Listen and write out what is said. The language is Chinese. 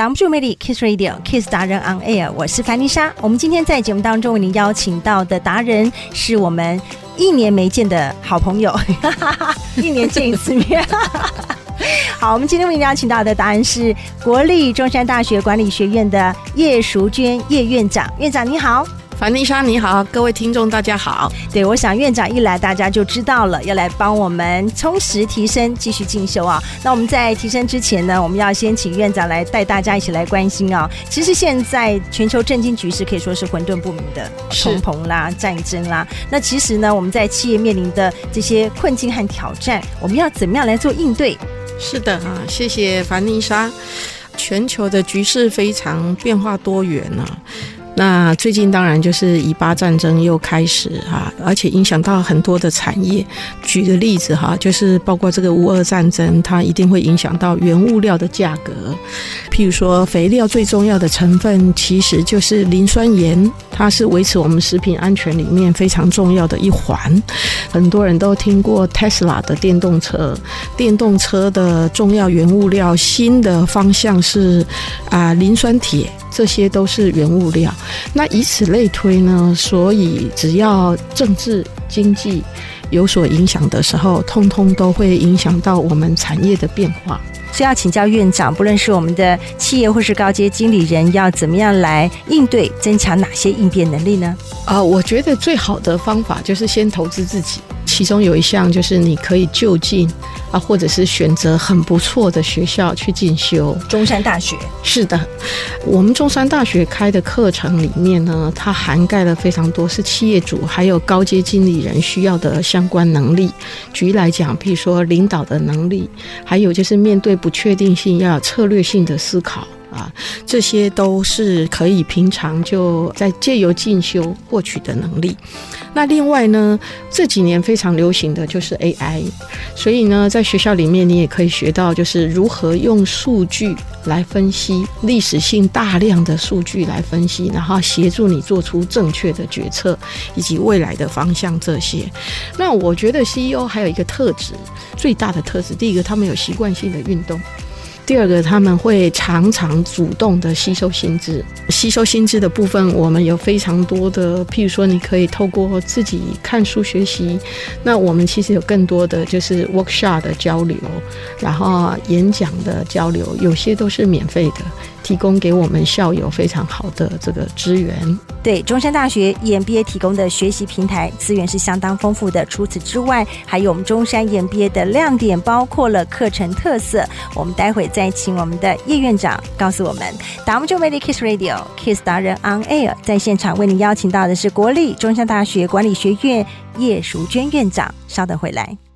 挡不住魅力，Kiss Radio，Kiss 达人 On Air，我是凡妮莎。我们今天在节目当中为您邀请到的达人，是我们一年没见的好朋友，一年见一次面。好，我们今天为您邀请到的达人是国立中山大学管理学院的叶淑娟叶院长，院长你好。凡妮莎，你好，各位听众，大家好。对，我想院长一来，大家就知道了，要来帮我们充实提升，继续进修啊。那我们在提升之前呢，我们要先请院长来带大家一起来关心啊。其实现在全球政经局势可以说是混沌不明的，通膨啦、战争啦。那其实呢，我们在企业面临的这些困境和挑战，我们要怎么样来做应对？是的啊，谢谢凡妮莎。全球的局势非常变化多元啊。那最近当然就是以巴战争又开始哈，而且影响到很多的产业。举个例子哈，就是包括这个乌俄战争，它一定会影响到原物料的价格。譬如说，肥料最重要的成分其实就是磷酸盐，它是维持我们食品安全里面非常重要的一环。很多人都听过 Tesla 的电动车，电动车的重要原物料，新的方向是啊磷酸铁。这些都是原物料，那以此类推呢？所以只要政治经济有所影响的时候，通通都会影响到我们产业的变化。所以要请教院长，不论是我们的企业或是高阶经理人，要怎么样来应对，增强哪些应变能力呢？啊、呃，我觉得最好的方法就是先投资自己。其中有一项就是你可以就近啊，或者是选择很不错的学校去进修。中山大学是的，我们中山大学开的课程里面呢，它涵盖了非常多是企业主还有高阶经理人需要的相关能力。举例来讲，譬如说领导的能力，还有就是面对不确定性要有策略性的思考。啊，这些都是可以平常就在借由进修获取的能力。那另外呢，这几年非常流行的就是 AI，所以呢，在学校里面你也可以学到，就是如何用数据来分析历史性大量的数据来分析，然后协助你做出正确的决策以及未来的方向这些。那我觉得 CEO 还有一个特质，最大的特质，第一个他们有习惯性的运动。第二个，他们会常常主动的吸收新知。吸收新知的部分，我们有非常多的，譬如说，你可以透过自己看书学习。那我们其实有更多的就是 workshop 的交流，然后演讲的交流，有些都是免费的。提供给我们校友非常好的这个资源。对，中山大学 EMBA 提供的学习平台资源是相当丰富的。除此之外，还有我们中山 EMBA 的亮点，包括了课程特色。我们待会再请我们的叶院长告诉我们。达人魅力 Kiss Radio Kiss 达人 On Air 在现场为您邀请到的是国立中山大学管理学院叶淑娟院长。稍等回来。